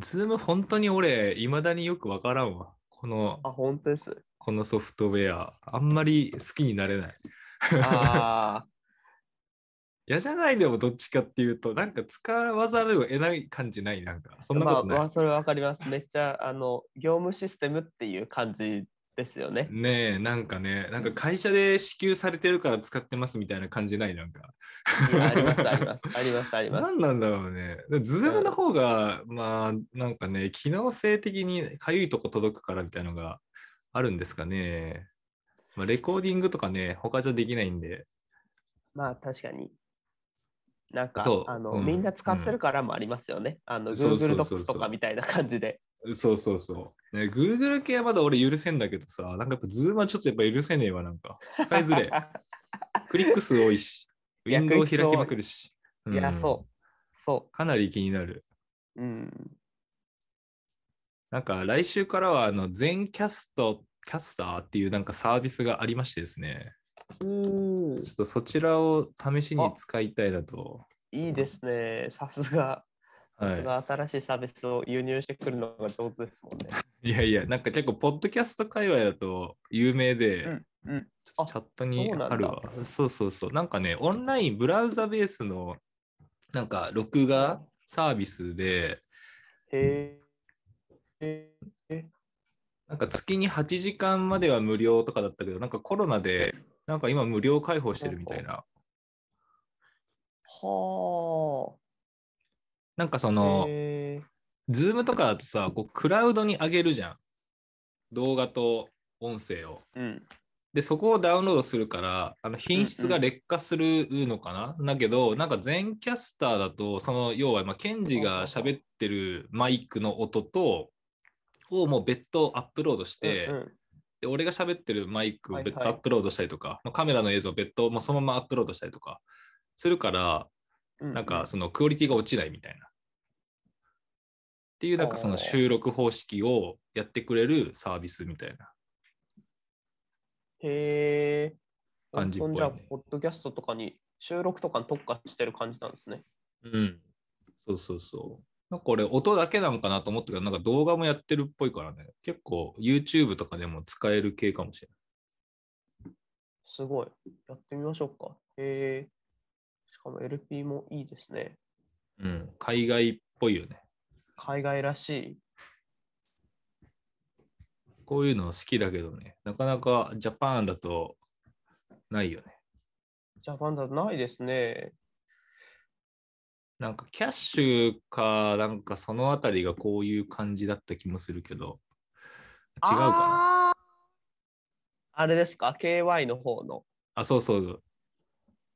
Zoom本当に俺、いまだによくわからんわ。この、あ、本当です。このソフトウェア。あんまり好きになれない。あ嫌 じゃないでもどっちかっていうと、なんか使わざるを得ない感じない、なんか。そあ、んなことない。まあ、それわかります。めっちゃ、あの、業務システムっていう感じですよね。ねえ、なんかね、なんか会社で支給されてるから使ってますみたいな感じない、なんか。あります、あります、あります、あります。何なんだろうね。 Zoomの方が、まあ、なんかね、機能性的にかゆいとこ届くからみたいなのがあるんですかね。まあ、レコーディングとかね、他じゃできないんで。まあ、確かに。なんかあの、うんみんな使ってるからもありますよね。あの、そうそう Google そうそう Docs とかみたいな感じで。そうそうそう。ね、Google 系はまだ俺許せんだけどさ、なんかやっぱ Zoom はちょっとやっぱ許せねえわ、なんか。使いづれえ。クリック数多いし、ウィンドウ開きまくるし。いや、んそう。そかなり気になる。う。うん。なんか来週からはあの全キャスト、キャスターっていうなんかサービスがありましてですね。うんちょっとそちらを試しに使いたいなと。いいですね。さすが、さすはが新しいサービスを輸入してくるのが上手ですもんね。い。いやいや、なんか結構、ポッドキャスト界隈だと有名で、うん、うん。チャットにあるわ。そうそうそう。なんかね、オンライン、ブラウザベースのなんか録画サービスで、へえ。えなんか月に8時間までは無料とかだったけど、なんかコロナで、なんか今無料開放してるみたいな。はあ。なんかその、 Zoomとかだとさ、こうクラウドに上げるじゃん。動画と音声を。うん。で、そこをダウンロードするから、あの品質が劣化するのかな、だけど、なんか Zencastr だと、その要は、まあ、ケンジが喋ってるマイクの音と、をもう別途アップロードして、うんうんで俺が喋ってるマイクを別はいはい途アップロードしたりとか、まあカメラの映像を別途もうそのままアップロードしたりとかするから、うなんかそのクオリティが落ちないみたいな。っていうなんかその収録方式をやってくれるサービスみたいな。へえ。感じっぽいねじゃあ、ポッドキャストとかに収録とかに特化してる感じなんですね。うん。そうそうそう。なんか俺音だけなのかなと思ったけど、なんか動画もやってるっぽいからね。結構 YouTube とかでも使える系かもしれすごい。やってみましょうか。へえ。しかも LP もいいですね。うん。海外っぽいよね。海外らしい。こういうの好きだけどね。なかなかジャパンだとないよね。ジャパンだとないですね。なんかキャッシュか、なんかそのあたりがこういう感じだった気もするけど、違うかな。あれですか ?KY の方の。あ、そうそう。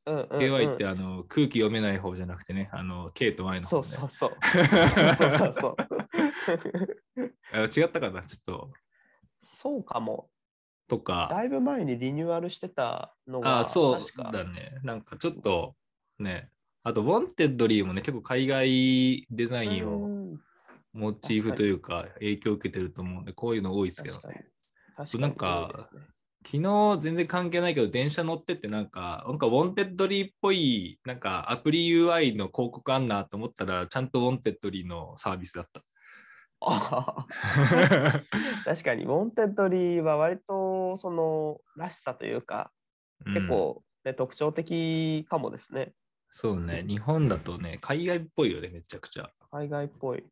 KY ってあの空気読めない方じゃなくてね、あの K と Y の方、ね。そうそうそう。そうそうそう。あ違ったかな、ちょっと。そうかも。とか。だいぶ前にリニューアルしてたのが、あ、そうだね。なんかちょっとね、あと、 Wantedlyもね、結構海外デザインをうんモチーフというか影響を受けてると思うんで、こういうの多いですけど確かにね。。確かになんかね昨日全然関係ないけど、電車乗ってってなんか、なんか Wantedlyっぽい、なんかアプリ UI の広告あんなと思ったら、ちゃんと Wantedlyのサービスだった。あ 確かに、 Wantedlyは割とそのらしさというか、結うん構、ね特徴的かもですね。そうね、日本だとね、海外っぽいよね、めちゃくちゃ。海外っぽい。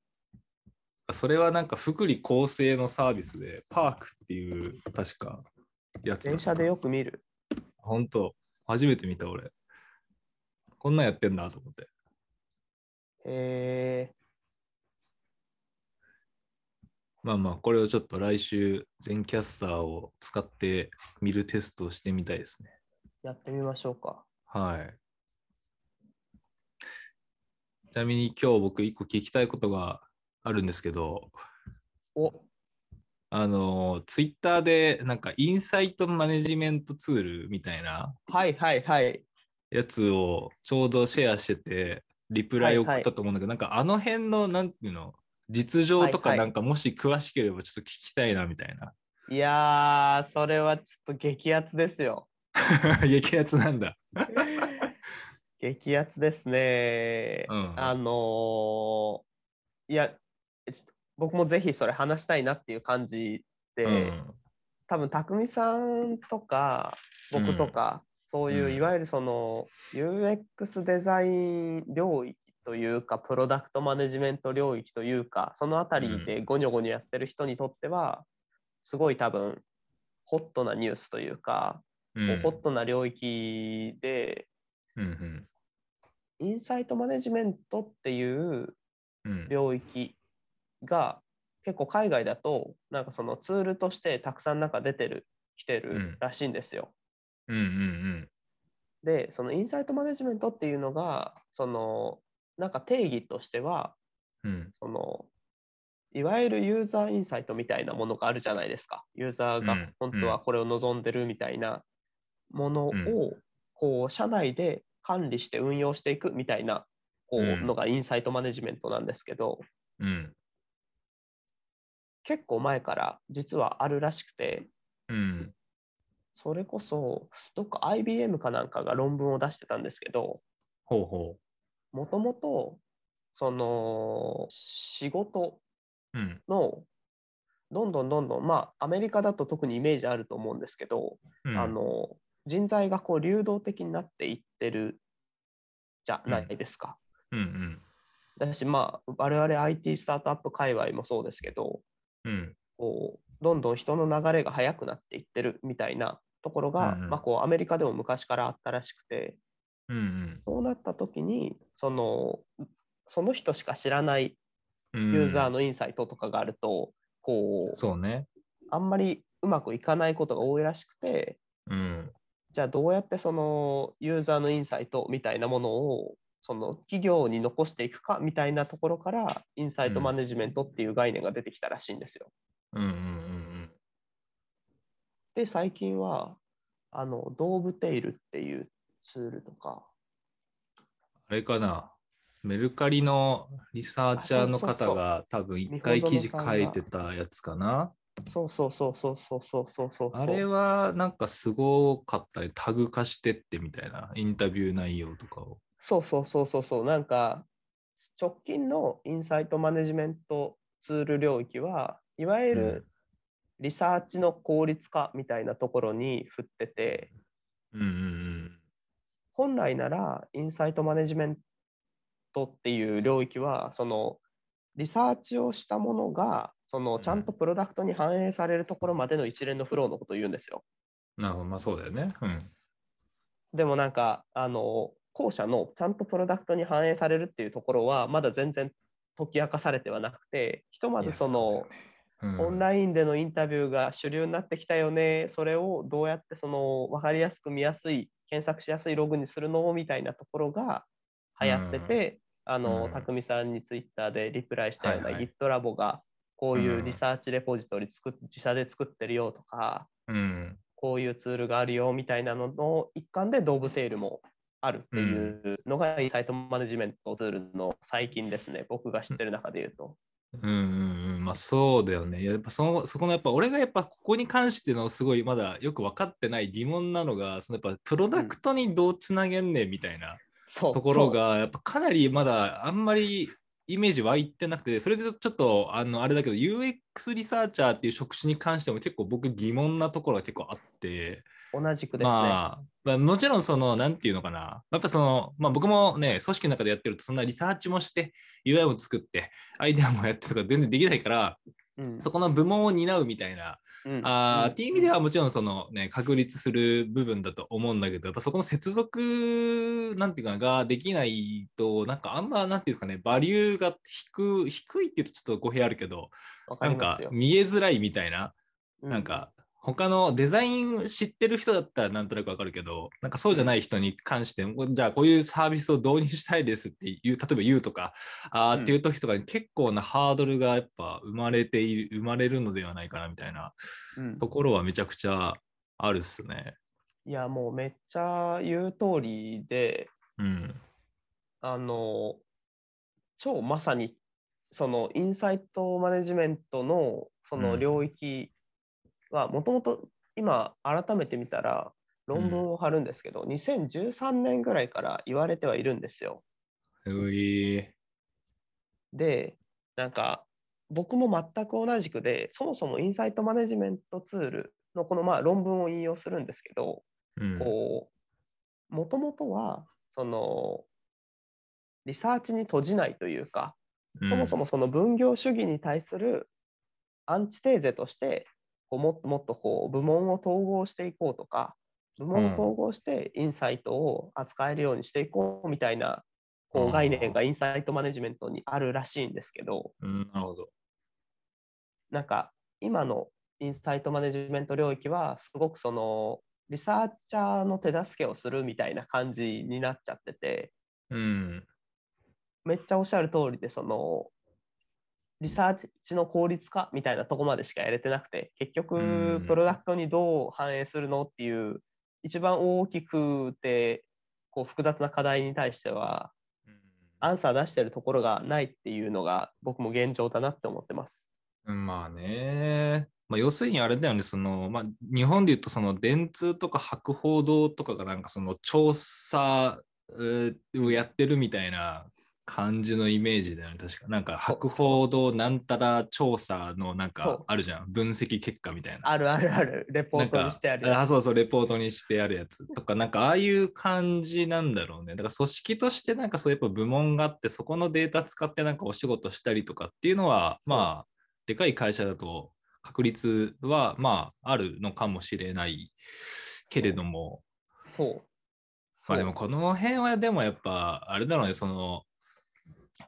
それはなんか福利厚生のサービスで、パークっていう、確か、やつだ電車でよく見る。本当初めて見た俺。こんなんやってんだと思って。へえまあまあ、これをちょっと来週、全キャスターを使って見るテストをしてみたいですね。やってみましょうか。はい。ちなみに今日僕一個聞きたいことがあるんですけど、おあの、ツイッターでなんかインサイトマネジメントツールみたいなはいはいはい。やつをちょうどシェアしてて、リプライ送ったと思うんだけど、なんかあの辺の、なんていうの、実情とかはいはないんかもし詳しければちょっと聞きたいなみたいな。いやー、それはちょっと激アツですよ。激アツなんだ。激アツですね。うんあのーいや、僕もぜひそれ話したいなっていう感じで、うん多分匠さんとか僕とか、そういううん。いわゆるその UX デザイン領域というかプロダクトマネジメント領域というかそのあたりでゴニョゴニョやってる人にとってはすごい多分ホットなニュースというか、うん。ホットな領域でうん。インサイトマネジメントっていううん。領域が結構海外だとなんかそのツールとしてたくさんなんか出てる来てるらしいんですよ。うんうんでそのインサイトマネジメントっていうのがそのなんか定義としてはうん。うんそのいわゆるユーザーインサイトみたいなものがあるじゃないですか。ユーザーがうん本当はこれを望んでるみたいなものを、うんこう社内で管理して運用していくみたいなこううんのがインサイトマネジメントなんですけど、うん結構前から実はあるらしくて、うん。それこそどっか IBM かなんかが論文を出してたんですけど、もともとその仕事ううん。のどんどんどんどんまあアメリカだと特にイメージあると思うんですけど、うん。あの人材がこう流動的になっていってるじゃないですか。うん。うんだしまあ我々 IT スタートアップ界隈もそうですけどうん。こうどんどん人の流れが速くなっていってるみたいなところが、うんうん。まあ、こうアメリカでも昔からあったらしくて。うんそうなった時にそのその人しか知らないうん。ユーザーのインサイトとかがあると、こうそうね。あんまりうまくいかないことが多いらしくてうん。じゃあどうやってそのユーザーのインサイトみたいなものをその企業に残していくかみたいなところからインサイトマネジメントっていう概念が出てきたらしいんですよ。うんうんうんで最近はあのドーブテイルっていうツールとか。あれかな。メルカリのリサーチャーの方が多分一回記事書いてたやつかな。そうそうそうそうそうそうそうそうあれはなんかすごかったりタグ化してってみたいな。インタビュー内容とかを。そうそうそうそうそうなんか直近のインサイトマネジメントツール領域はいわゆるリサーチの効率化みたいなところに振っててうんうん本来ならインサイトマネジメントっていう領域はそのリサーチをしたものがそのちゃんとプロダクトに反映されるところまでの一連のフローのことを言うんですよ。うん。なるほど、まあそうだよね。うん。でもなんかあの後者のちゃんとプロダクトに反映されるっていうところはまだ全然解き明かされてはなくてひとまずそのオンイラインでのインタビューが主流になってきたよね、それをどうやってその分かりやすく見やすい、検索しやすいログにするのみたいなところが流行ってて、あの、うん。匠さんにツイッターでリプライしたような GitLab がこういうリサーチレポジトリ作っ自社で作ってるよとか、うん。こういうツールがあるよみたいなのの一環でドーブテールもあるっていうのが、サイトマネジメントツールの最近ですね、僕が知ってる中で言うと。うんうんうん、まあそうだよね。やっぱそのそこのやっぱ俺がやっぱここに関してのすごいまだよく分かってない疑問なのが、そのやっぱプロダクトにどうつなげんねんみたいなところがやっぱかなりまだあんまりイメージ湧いてなくて、それでちょっとあのあれだけど UX リサーチャーっていう職種に関しても結構僕疑問なところが結構あって。同じくですね。まあ、まあ、もちろんその、なんていうのかな。やっぱその、まあ僕もね、組織の中でやってると、そんなリサーチもして、UI も作って、アイデアもやってとか全然できないから、うんそこの部門を担うみたいな、うんあっていう意味ではもちろんそのね、確立する部分だと思うんだけど、やっぱそこの接続、なんていうかな、ができないと、なんかあんま、なんていうんですかね、バリューが低低いって言うとちょっと語弊あるけど、なんか。見えづらいみたいな、うなんか他のデザイン知ってる人だったらなんとなくわかるけど、なんかそうじゃない人に関して、じゃあこういうサービスを導入したいですっていう、例えば言うとか、あっていう時とかに結構なハードルがやっぱ生まれている、生まれるのではないかなみたいなうんところはめちゃくちゃあるっすね。いや、もうめっちゃ言う通りで、うん。あの、超まさに、そのインサイトマネジメントのそのうん領域は、もともと今改めて見たら論文を貼るんですけど、2013年ぐらいから言われてはいるんですよ。ういで、なんか、僕も全く同じくで、そもそもインサイトマネジメントツールのこのまあ論文を引用するんですけど、うん。こう、もともとは、その、リサーチに閉じないというか、そもそも、もその分業主義に対するアンチテーゼとして、こうもっともっとこう部門を統合していこうとか、部門を統合してインサイトを扱えるようにしていこうみたいなこう概念がインサイトマネジメントにあるらしいんですけど、うん、なるほど。なんか今のインサイトマネジメント領域はすごくそのリサーチャーの手助けをするみたいな感じになっちゃってて、うん。めっちゃおっしゃる通りで、その、リサーチの効率化みたいなとこまでしかやれてなくて、結う局ん、プロダクトにどう反映するのっていう、一番大きくて、こう複雑な課題に対しては、アンサー出してるところがないっていうのが、僕も現状だなって思ってます。うんまあね。まあ、要するにあれだよね、その、まあ、日本で言うと、その電通とか博報堂とかがなんかその調査をやってるみたいな感じのイメージだよね、確か。なんか博報堂なんたら調査のなんそうかあるじゃん、分析結果みたいな。あるあるある、レポートにしてあるあそうそう、レポートにしてあるやつとか、なんかああいう感じなんだろうね。だから組織としてなんかそうやっぱ部門があって、そこのデータ使ってなんかお仕事したりとかっていうのは、そうまあ、でかい会社だと確率はまああるのかもしれないけれども、そう。まあでもこの辺はでもやっぱあれだろうね、その、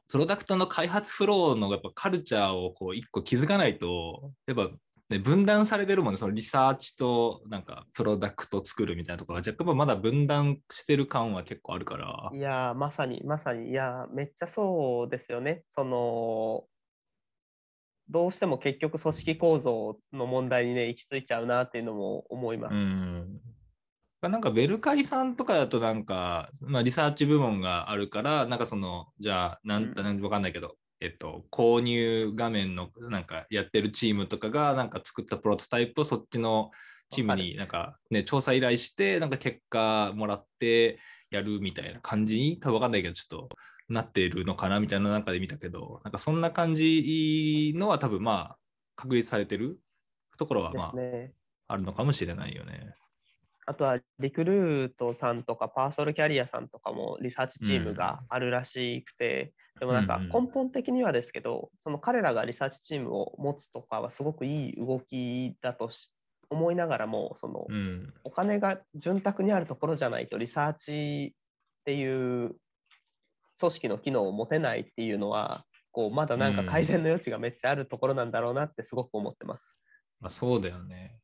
プロダクトの開発フローのやっぱカルチャーをこう一個気づかないと、やっぱ、ね、分断されてるもんね、そのリサーチとなんかプロダクト作るみたいなところが若干まだ分断してる感は結構あるから。いやー、まさに、まさに、いやー、めっちゃそうですよね。その、どうしても結局組織構造の問題にね、行き着いちゃうなっていうのも思います。うん。なんかベルカリさんとかだとなんか、まあ、リサーチ部門があるから、なんかその、じゃあ、なんうんなんわかんないけど、えっと、購入画面のなんかやってるチームとかがなんか作ったプロトタイプをそっちのチームになんかね、調査依頼して、なんか結果もらってやるみたいな感じに、多分わかんないけど、ちょっとなっているのかなみたいな中で見たけど、なんかそんな感じのは多分まあ、確立されてるところはでますあ、ね。あるのかもしれないよね。あとは、リクルートさんとか、パーソルキャリアさんとかもリサーチチームがあるらしくて、でもなんかうんうん根本的にはですけど、その彼らがリサーチチームを持つとかはすごくいい動きだとし思いながらも、その、うん。お金が潤沢にあるところじゃないとリサーチっていう組織の機能を持てないっていうのはこうまだなんか改善の余地がめっちゃあるところなんだろうなってすごく思ってます。まあ、そうだよね。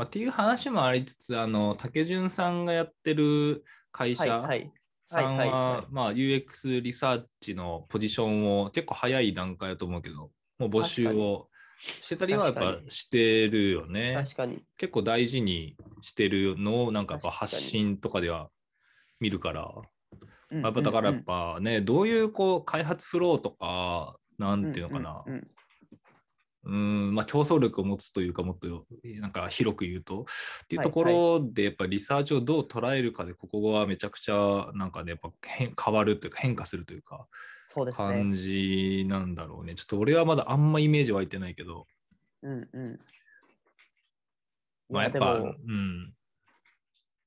まあ、っていう話もありつつ、あの、竹潤さんがやってる会はい社はい。さんはまあ、UX リサーチのポジションを結構早い段階だと思うけど、もう募集をしてたりはやっぱしてるよね。確かに。結構大事にしてるのをなんかやっぱ発信とかでは見るから、うんやっぱだからやっうん。ぱね、どういうこう開発フローとか、なんていうのかな、うんうんうん、まあ、競争力を持つというか、もっとなんか広く言うと、っていうとこはいろで、やっぱリサーチをどう捉えるかで、ここはめちゃくちゃなんかね、やっぱ変変わるというか、変化するというか。感じなんだろうね。ちょっと俺はまだあんまイメージ湧いてないけど、うんうん。いまあ、やっぱ、うん、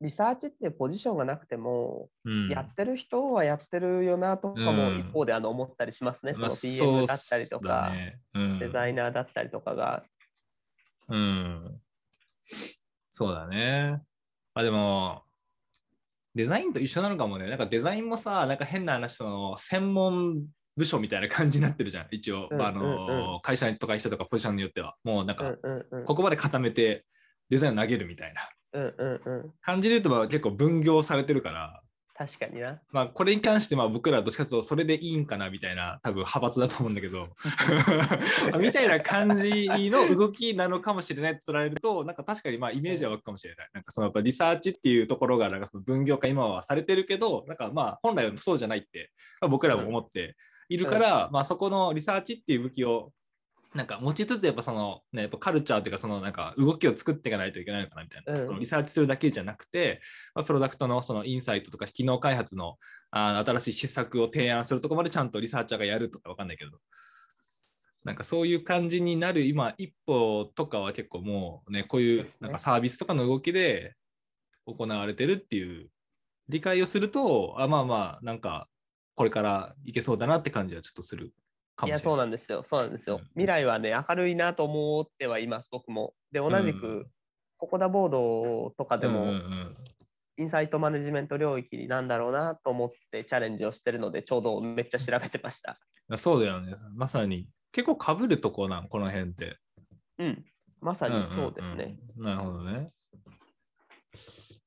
リサーチってポジションがなくても、うん。やってる人はやってるよなとかもうん一方であの思ったりしますね。そまあのそう PM だったりとだか、ねうんデザイナーだったりとかがうん。そうだね。まあでも、デザインと一緒なのかもね。なんかデザインもさ、なんか変な話、その専門部署みたいな感じになってるじゃん。一応、うんあのうんうん会社とか人とかポジションによっては。もうなんか、うんうんうんここまで固めてデザインを投げるみたいなうんうんうん。感じで言うと、まあ結構分業されてるから、確かにな。まあこれに関してまあ僕らはどっちかというとそれでいいんかなみたいな多分派閥だと思うんだけど。みたいな感じの動きなのかもしれないと捉えるとなんか確かにまあイメージは湧くかもしれない。なんかそのやっぱリサーチっていうところがなんかその分業化今はされてるけどなんかまあ本来はそうじゃないって、まあ、僕らも思っているから、まあそこのリサーチっていう武器をなんか持ちつつやっぱそのねやっぱカルチャーというかそのなんか動きを作っていかないといけないのかなみたいな、うん。そのリサーチするだけじゃなくて、まあ、プロダクトのそのインサイトとか機能開発のあ新しい施策を提案するところまでちゃんとリサーチャーがやるとかわかんないけど。なんかそういう感じになる今一歩とかは結構もうねこういうなんかサービスとかの動きで行われてるっていう理解をするとあまあまあなんかこれからいけそうだなって感じはちょっとするかいや、もしれない。そうなんですよ。そうなんですようん。未来はね、明るいなと思ってはいます、僕も。で、同じうんく、ココダボードとかでも、うんうんうんインサイトマネジメント領域なんだろうなと思ってチャレンジをしてるので、ちょうどめっちゃ調べてました。そうだよね。まさに結構かぶるとこなんこの辺って。うん。まさにそうですね。うんうんうんなるほどね。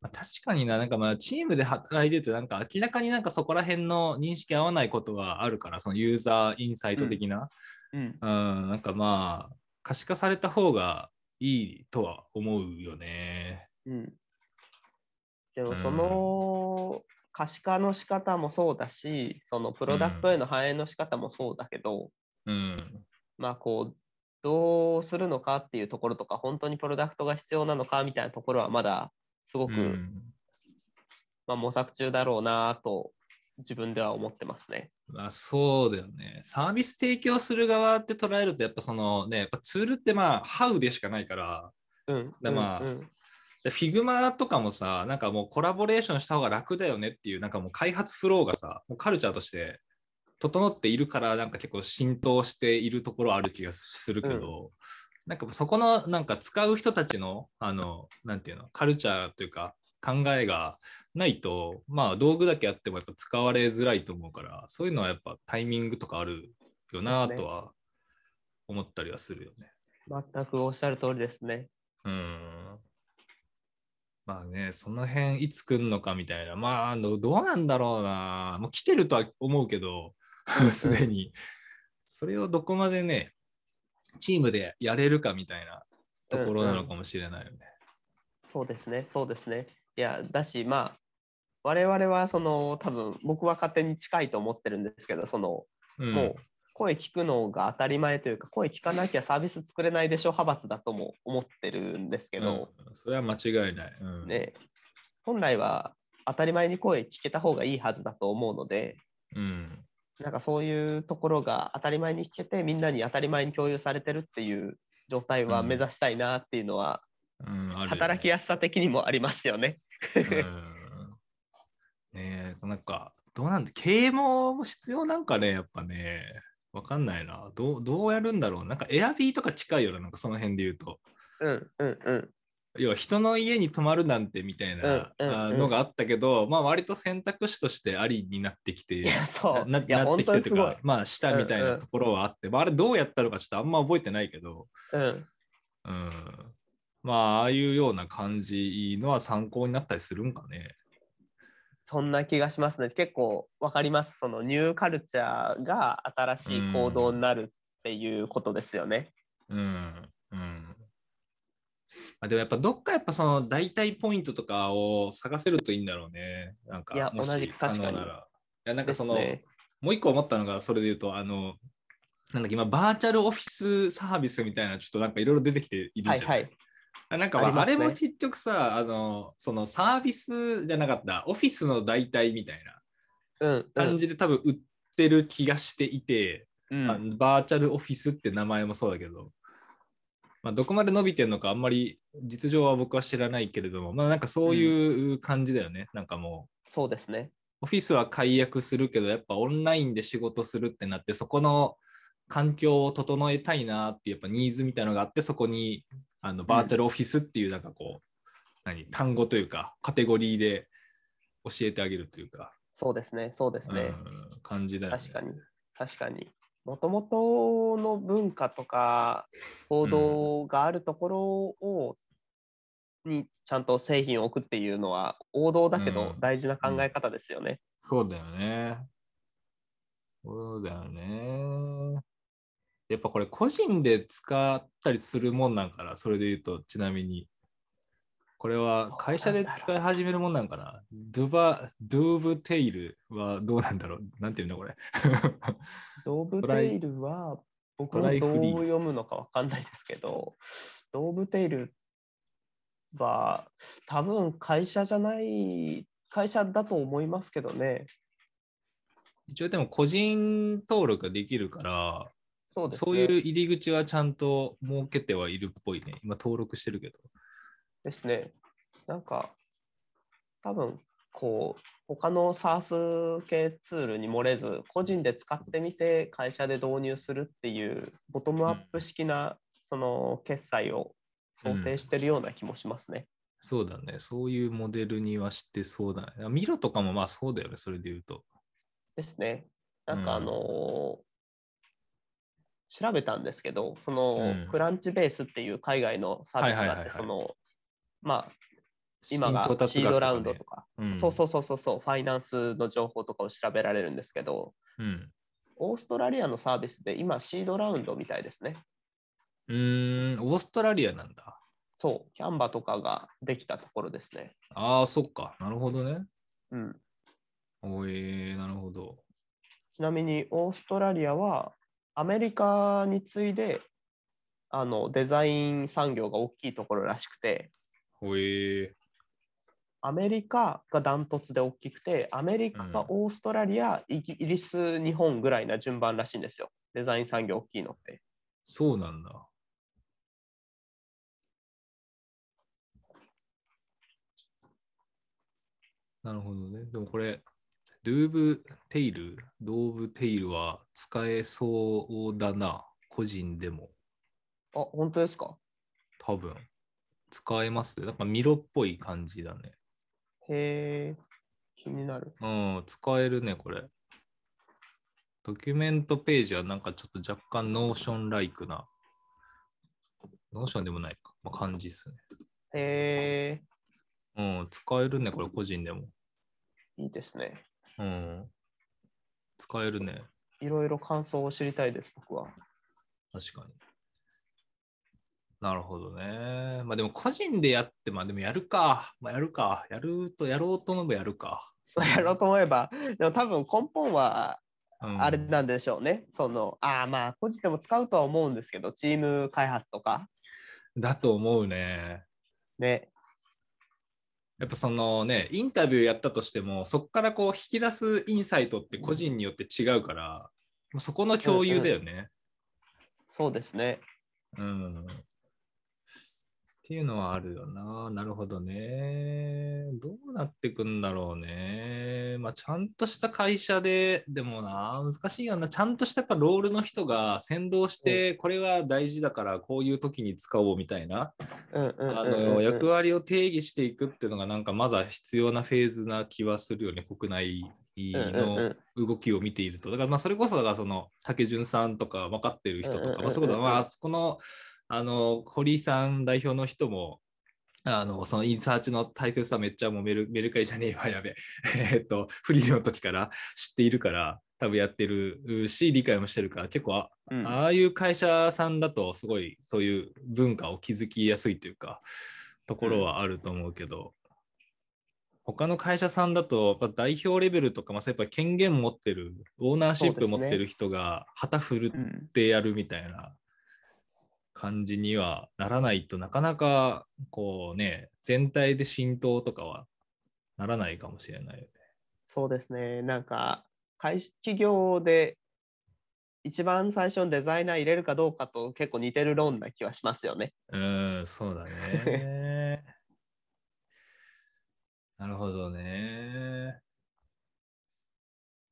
まあ、確かにな、なんかまあチームで働いてると、なんか明らかになんかそこら辺の認識合わないことはあるから、そのユーザーインサイト的な、うん。うん、なんかまあ可視化された方がいいとは思うよね。うん。でもうんその可視化の仕方もそうだし、そのプロダクトへの反映の仕方もそうだけど、うん。まあこう、どうするのかっていうところとか、本当にプロダクトが必要なのかみたいなところはまだすごく、うんまあ、模索中だろうなと自分では思ってますね。まあ、そうだよね。サービス提供する側って捉えると、やっぱそのね、やっぱツールってまあ、ハウでしかないから、うん。でまあうんうんで Figma とかもさ、なんかもうコラボレーションした方が楽だよねっていう、なんかもう開発フローがさ、もうカルチャーとして整っているから、なんか結構浸透しているところある気がするけど、なんかそこのなんか使う人たちの、あの、なんていうの、カルチャーというか考えがないと、まあ道具だけあってもやっぱ使われづらいと思うから、そういうのはやっぱタイミングとかあるよなとは思ったりはするよね。全くおっしゃる通りですね。うん。まあね、その辺いつ来るのかみたいな。まあ、あのどうなんだろうな。もう来てるとは思うけど すでに。それをどこまでね、チームでやれるかみたいなところなのかもしれないよね。そうですね、そうですね。いや、だし、まあ、我々はその多分僕は勝手に近いと思ってるんですけど、その、うん、もう声聞くのが当たり前というか、声聞かなきゃサービス作れないでしょ派閥だとも思ってるんですけど、うんそれは間違いない。うん、ね、本来は当たり前に声聞けた方がいいはずだと思うので、うん。なんかそういうところが当たり前に聞けて、みんなに当たり前に共有されてるっていう状態はうん目指したいなっていうのは、うんあるよね働きやすさ的にもありますよね。うんねえ、なんか、どうなんだ、経営も必要なんかね、やっぱね、わかんないな。どうどうやるんだろう。なんか、エアビーとか近いよね、なんかその辺で言うと。うんうんうん。要は人の家に泊まるなんてみたいなのがあったけど、まあ割と選択肢としてありになってきて。なってきてとか。、まあしたみたいなんところはあって、まああれどうやったのかちょっとあんま覚えてないけど、うん。うん。まあああいうような感じのは参考になったりするんかね。そんな気がしますね。結構わかります。そのニューカルチャーが新しい行動になるっていうことですよね。うん。うん。あでもやっぱどっかやっぱその代替ポイントとかを探せるといいんだろうね。なんかいや同じく確かに。いやなんかその、ね。もう一個思ったのがそれで言うとあのなんだっけ今バーチャルオフィスサービスみたいなちょっとなんかいろいろ出てきているじゃん。はいはい。あなんか、まあ、れも結局さあのそのサービスじゃなかったオフィスの代替みたいな。感じで多分売ってる気がしていて、うんまあバーチャルオフィスって名前もそうだけど、まあ、どこまで伸びてるのかあんまり実情は僕は知らないけれども、まあなんかそういう感じだよね。なんかもう、そうですね。オフィスは解約するけど、やっぱオンラインで仕事するってなって、そこの環境を整えたいなっていうやっぱニーズみたいなのがあって、そこにあのバーチャルオフィスっていうなんかこう、何？単語というかカテゴリーで教えてあげるというか、そうですね。そうですね。うん、感じだよね。確かに。確かに。もともとの文化とか行動があるところを、にちゃんと製品を置くっていうのは王道だけどうん大事な考え方ですよね。そうだよね。そうだよね。やっぱこれ個人で使ったりするもんなんかな、それで言うと、ちなみに。これは会社で使い始めるもんなんかな。ドゥバ、ドゥーブテイルはどうなんだろうなんていうんだこれ。ドーブテイルは僕トもどう読むのかわかんないですけど、ドーブテイルは多分会社じゃない、会社だと思いますけどね。一応でも個人登録ができるから、そうですね。そういう入り口はちゃんと設けてはいるっぽいね。今登録してるけど。ですね。なんか、多分こう、他の SaaS 系ツールに漏れず、個人で使ってみて会社で導入するっていう、ボトムアップ式な、その決済を想定してるような気もしますね。そうだね。そういうモデルにはしてそうだね。ミロとかもまあそうだよね。それで言うと。ですね。なんかあうんのー調べたんですけど、その、うんクランチベースっていう海外のサービスがあって、その、まあ、今がシードラウンド額とか、かね、うんそうそうそうそうそう、ファイナンスの情報とかを調べられるんですけど、うん。オーストラリアのサービスで今、シードラウンドみたいですね。うーん、オーストラリアなんだ。そう、キャンバとかができたところですね。ああ、そっか。なるほどね。うん、おえー、なるほど。ちなみに、オーストラリアはアメリカに次いであのデザイン産業が大きいところらしくて、おえー、アメリカがダントツで大きくて、アメリカオーストラリア、イギリス、日本ぐらいな順番らしいんですよ。デザイン産業大きいのって。そうなんだ。なるほどね。でもこれ、ドゥーブテイル、 Dovetailは使えそうだな。個人でも。あ、本当ですか？多分。使えます？なんか Miroっぽい感じだね。へえ、気になる。うん、使えるね、これ。ドキュメントページはなんかちょっと若干 Notionライクな。 Notionでもないか。まあ、感じっすね。へうん、使えるね、これ個人でも。え、いいですね。うん。使えるね。いろいろ感想を知りたいです、僕は。確かに。なるほどね。まあでも個人でやって、まあでもやるか。まあやるか。やると、やろうと思えばやるか。やろうと思えば、でも多分根本はうんあれなんでしょうね。その、ああ、まあ、個人でも使うとは思うんですけど、チーム開発とか、だと思うね。ね。やっぱそのね、インタビューやったとしても、そこからこう引き出すインサイトって個人によって違うから、そこの共有だよね。そうですね。うん。っていうのはあるよな。なるほどね。どうなってくんだろうね。まあ、ちゃんとした会社で、でもな、難しいよな。ちゃんとしたやっぱロールの人が先導して、これは大事だから、こういう時に使おうみたいな、役割を定義していくっていうのが、なんかまだ必要なフェーズな気はするよね、国内の動きを見ていると。だからまあそれこそだからその竹潤さんとか分かってる人とか、まあそういうことはまあそこのあの堀井さん代表の人もあのそのインサーチの大切さめっちゃもうメルメルカリじゃねえわやべえ。っとフリーの時から知っているから多分やってるし理解もしてるから結構あうん。ああいう会社さんだとすごいそういう文化を築きやすいというかところはあると思うけど、他の会社さんだとやっぱ代表レベルとか、まあ、やっぱ権限持ってるオーナーシップ持ってる人が旗振ってやるみたいな感じにはならないとなかなかこうね全体で浸透とかはならないかもしれないよね。そうですね。なんか、会社企業で一番最初にデザイナー入れるかどうかと結構似てる論な気はしますよね。うん、そうだね。なるほどね。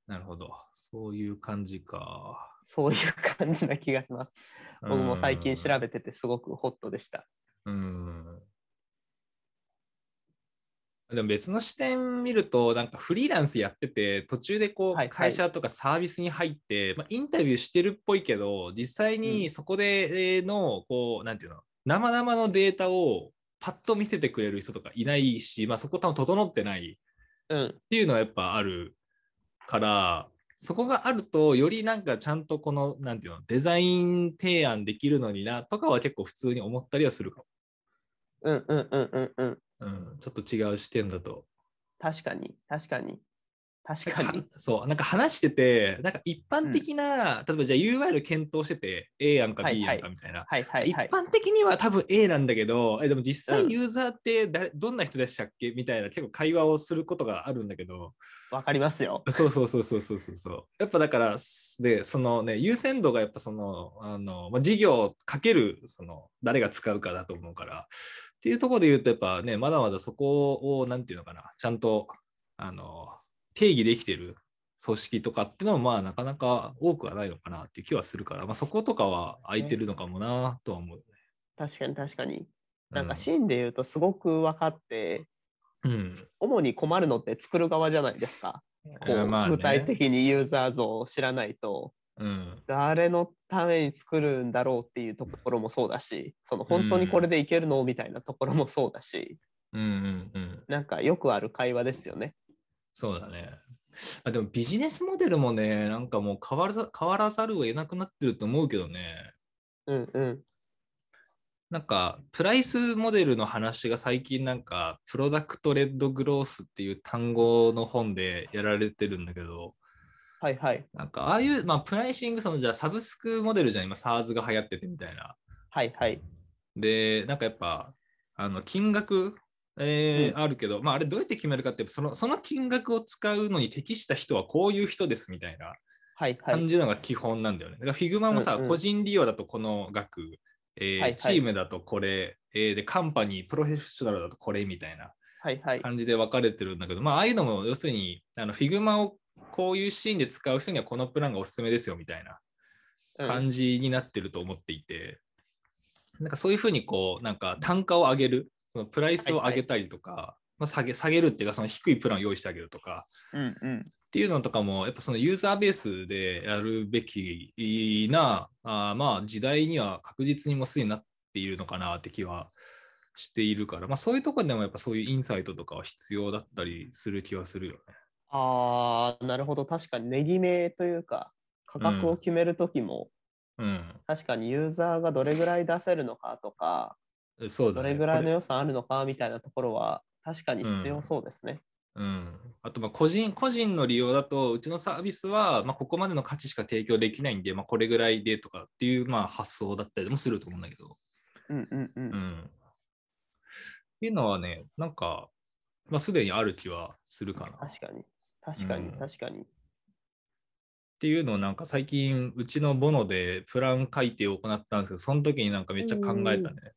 なるほど。そういう感じか。そういう感じな気がします。僕も最近調べべててすごくホットでした。うん。でも別の視点見ると、なんかフリーランスやってて、途中でこはいはいう会社とかサービスに入って、まあ、インタビューしてるっぽいけど、実際にそこでの、こう、なんていうの、生々のデータをパッと見せてくれる人とかいないし、まあ、そこ多分整ってないうん。っていうのはやっぱあるから、そこがあると、よりなんかちゃんとこの、なんていうの、デザイン提案できるのになとかは結構普通に思ったりはするかも。うんうんうんうんうん。うん、ちょっと違う視点だと。確かに、確かに。確かに。そう、なんか話してて、なんか一般的な、例えばじゃあ URL 検討してて、A やんかはい B やんかみたいな。はいはいはい一。般的には多分 A なんだけど、えでも実うん際ユーザーって誰、どんな人でしたっけ？みたいな結構会話をすることがあるんだけど、わかりますよ。そうそうそうそうそうそうそう。やっぱだから、すで、そのね、優先度がやっぱその、あの、まあ、事業かける、その、誰が使うかだと思うから、っていうところで言うと、やっぱね、まだまだそこを、なんていうのかな、ちゃんと、あの、定義できてる組織とかっていうのは、まあ、なかなか多くはないのかなっていう気はするから、まあ、そことかは空いてるのかもなとは思うよね。確かに確かに。うなんかシーンで言うとすごく分かって、うん。主に困るのって作る側じゃないですか。こうまあね具体的にユーザー像を知らないと、うん。誰のために作るんだろうっていうところもそうだし、その本当にこれでいけるの？みたいなところもそうだし、うんうんうん。なんかよくある会話ですよね。そうだね。あでもビジネスモデルもね、なんかもう変わらざ変わらざるを得なくなってると思うけどね。うんうん。なんか、プライスモデルの話が最近なんか、プロダクトレッドグロースっていう単語の本でやられてるんだけど、はいはい。なんか、ああいう、まあ、プライシング、その、じゃあ、サブスクモデルじゃん、今、SARS が流行っててみたいな。はいはい。で、なんかやっぱ、あの、金額、えーうんあるけど、まあ、あれどうやって決めるかって、その、その金額を使うのに適した人はこういう人ですみたいな。はいはい。感じるのが基本なんだよね。だから Figma もさ、うんうん個人利用だとこの額、えーはいはいチームだとこれ、えーで、カンパニー、プロフェッショナルだとこれみたいなはいはい。感じで分かれてるんだけど、まあ、ああいうのも要するに、あの Figma をこういうシーンで使う人にはこのプランがおすすめですよみたいなうん感じになってると思っていて、なんかそういうふうにこう、なんか単価を上げる、そのプライスを上げたりとか、まあ、下げ下げるっていうか、その低いプランを用意してあげるとか、うんうん。っていうのとかも、やっぱそのユーザーベースでやるべきな、あーまあ時代には確実にもうすでになっているのかなって気はしているから、まあそういうところでもやっぱそういうインサイトとかは必要だったりする気はするよね。ああ、なるほど。確かに値決めというか、価格を決めるときも、うん。確かにユーザーがどれぐらい出せるのかとか、そうだね。どれぐらいの予算あるのかみたいなところは、確かに必要そうですね。うん、あとまあ個人個人の利用だと、うちのサービスはまあここまでの価値しか提供できないんで、まあ、これぐらいでとかっていうまあ発想だったりもすると思うんだけど。うんうんう。うんん。っていうのはね、なんか、まあ、すでにある気はするかな。っ確かに。確かに、うん確かに。ていうのをなんか最近、うちのボノでプラン改定を行ったんですけど、その時になんかめっちゃ考えたね。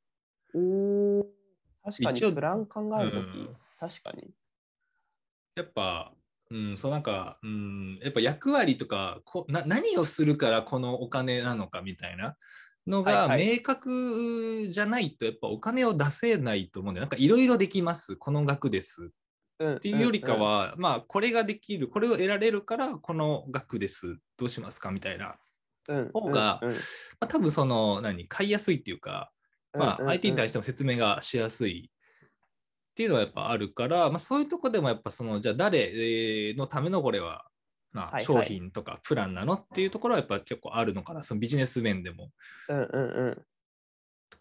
確か一応に、プラン考えるとき、うん。確かに。やっぱ、うん、そうなんか、うん、やっぱ役割とかこな、何をするからこのお金なのかみたいなのが明確じゃないと、やっぱお金を出せないと思うんで、なんかいろいろできます、この額です。うん、っていうよりかは、まあ、これができる、これを得られるから、この額です、どうしますかみたいな、うん、うん、方がうんうん。まあ、多分その、何、買いやすいっていうか、まあ、相手に対しても説明がしやすいっていうのはやっぱあるから、まあ、そういうとこでもやっぱその、じゃあ誰のためのこれは、まあ、商品とかプランなのっていうところはやっぱ結構あるのかな、そのビジネス面でも。うんうんうん。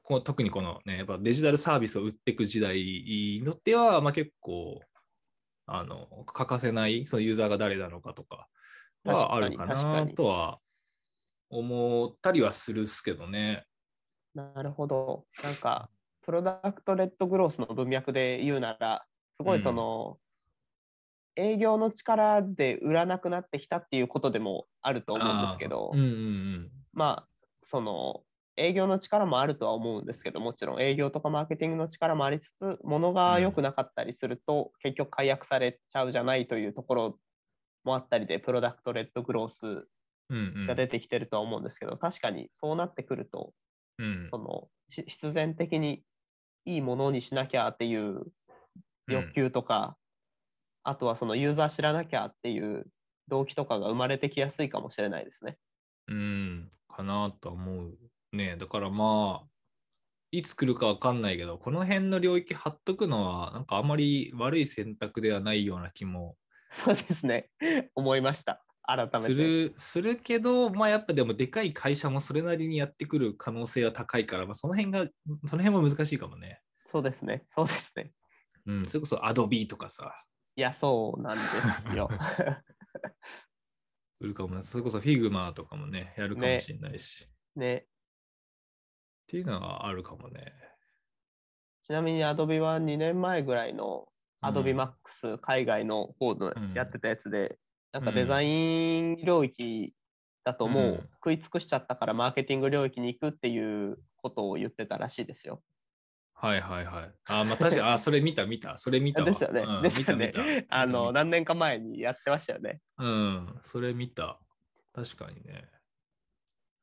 こ特にこのね、やっぱデジタルサービスを売っていく時代にとっては、まあ、結構あの欠かせないそのユーザーが誰なのかとかはあるかなとは思ったりはするっすけどね。なるほど。なんか、プロダクトレッドグロースの文脈で言うなら、すごいその、営業の力で売らなくなってきたっていうことでもあると思うんですけど、あー。うんうんまあ、その、営業の力もあるとは思うんですけど、もちろん営業とかマーケティングの力もありつつ、物が良くなかったりすると、結局解約されちゃうじゃないというところもあったりで、プロダクトレッドグロースうんうんうん。が出てきてるとは思うんですけど、確かにそうなってくると、うんそのし必然的にいいものにしなきゃっていう欲求とか、あとはそのユーザー知らなきゃっていう動機とかが生まれてきやすいかもしれないですね。うん、かなとは思うね。だからまあ、いつ来るかわかんないけど、この辺の領域貼っとくのは、なんかあまり悪い選択ではないような気も そうですね。思いました。改めて。するするけど、まあやっぱでもでかい会社もそれなりにやってくる可能性は高いから、まあ、その辺が、その辺も難しいかもね。そうですね。そうですね。うん、それこそ Adobe とかさ、いや、そうなんですよ。売るかもね。それこそ Figma とかもね、やるかもしれないし。ね。っていうのはあるかもね。ちなみに Adobe は2年前ぐらいのうん Adobe Max 海外の方のうんやってたやつで、なんかデザイン領域だともううん食い尽くしちゃったからマーケティング領域に行くっていうことを言ってたらしいですよ。はいはいはい。あ、まあ確かに、あ、それ見た見た。それ見たわ。ですよねうんですよね。あの、何年か前にやってましたよね。うん、それ見た。確かにね。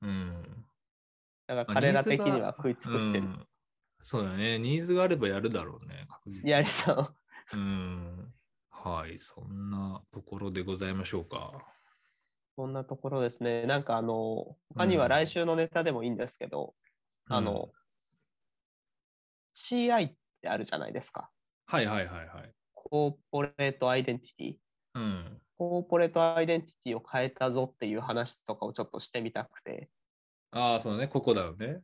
うん。まあだから彼ら的には食い尽くしてる。うんそうだね。ニーズがあればやるだろうね。確実にやりそう。うん。はい、そんなところでございましょうか。そんなところですね。なんかあの、他には来週のネタでもいいんですけど、あの、CI ってあるじゃないですか。はいはいはいはい。コーポレートアイデンティティ。うん。コーポレートアイデンティティを変えたぞっていう話とかをちょっとしてみたくて。ああ、そうね。ここだよね。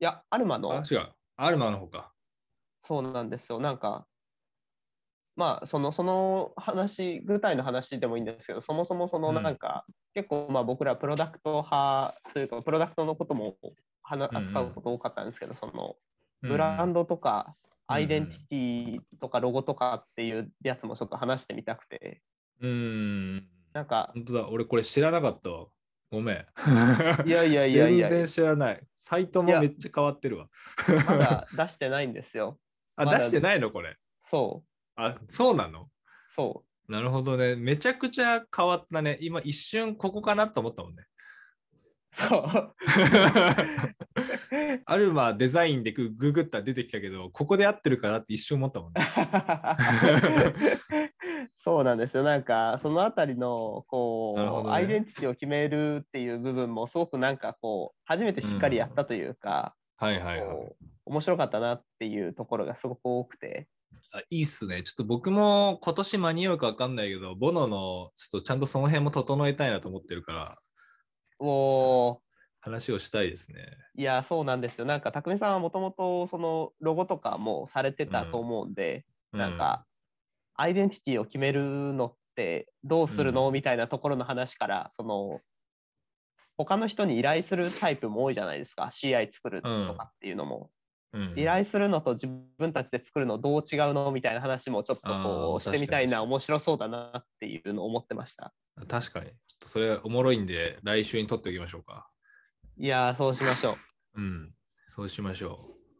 いや、アルマあの、、違う。アルマの方か。そうなんですよ。なんか、まあ、その、その話、具体の話でもいいんですけど、そもそもそのうんなんか、結構まあ僕らプロダクト派というか、プロダクトのことも扱うこと多かったんですけど、その、うんブランドとか、うんアイデンティティとかロゴとかっていうやつもちょっと話してみたくて、うん。なんか、本当だ。俺これ知らなかったわ。ごめん。いやいやいやいや全然知らない。サイトもめっちゃ変わってるわ。まだ出してないんですよ。あ、出してないのこれ。そう、あ、そうなの？そなるほどね。めちゃくちゃ変わったね。今一瞬ここかなと思ったもんね。う、そう。アルマデザインでグググったら出てきたけど、ここで合ってるかなって一瞬思ったもんね。そうなんですよ。なんか、そのあたりの、こう、ねアイデンティティを決めるっていう部分も、すごくなんかこう、初めてしっかりやったというか、はいはいはい。こう面白かったなっていうところがすごく多くて、あいいっすね。ちょっと僕も今年間に合うか分かんないけど、ボノのちょっとちゃんとその辺も整えたいなと思ってるから、お話をしたいですね。いや、そうなんですよ。なんか、匠さんはもともと、その、ロゴとかもされてたと思うんで、なんか、アイデンティティを決めるのってどうするの、うんみたいなところの話から、その、他の人に依頼するタイプも多いじゃないですか。CI 作るとかっていうのも。依頼するのと自分たちで作るのどう違うのみたいな話もちょっとあこうーしてみたいな、面白そうだなっていうのを思ってました。確かに。ちょっとそれおもろいんで、来週に撮っておきましょうか。いやー、そうしましょう。うん。そうしましょう。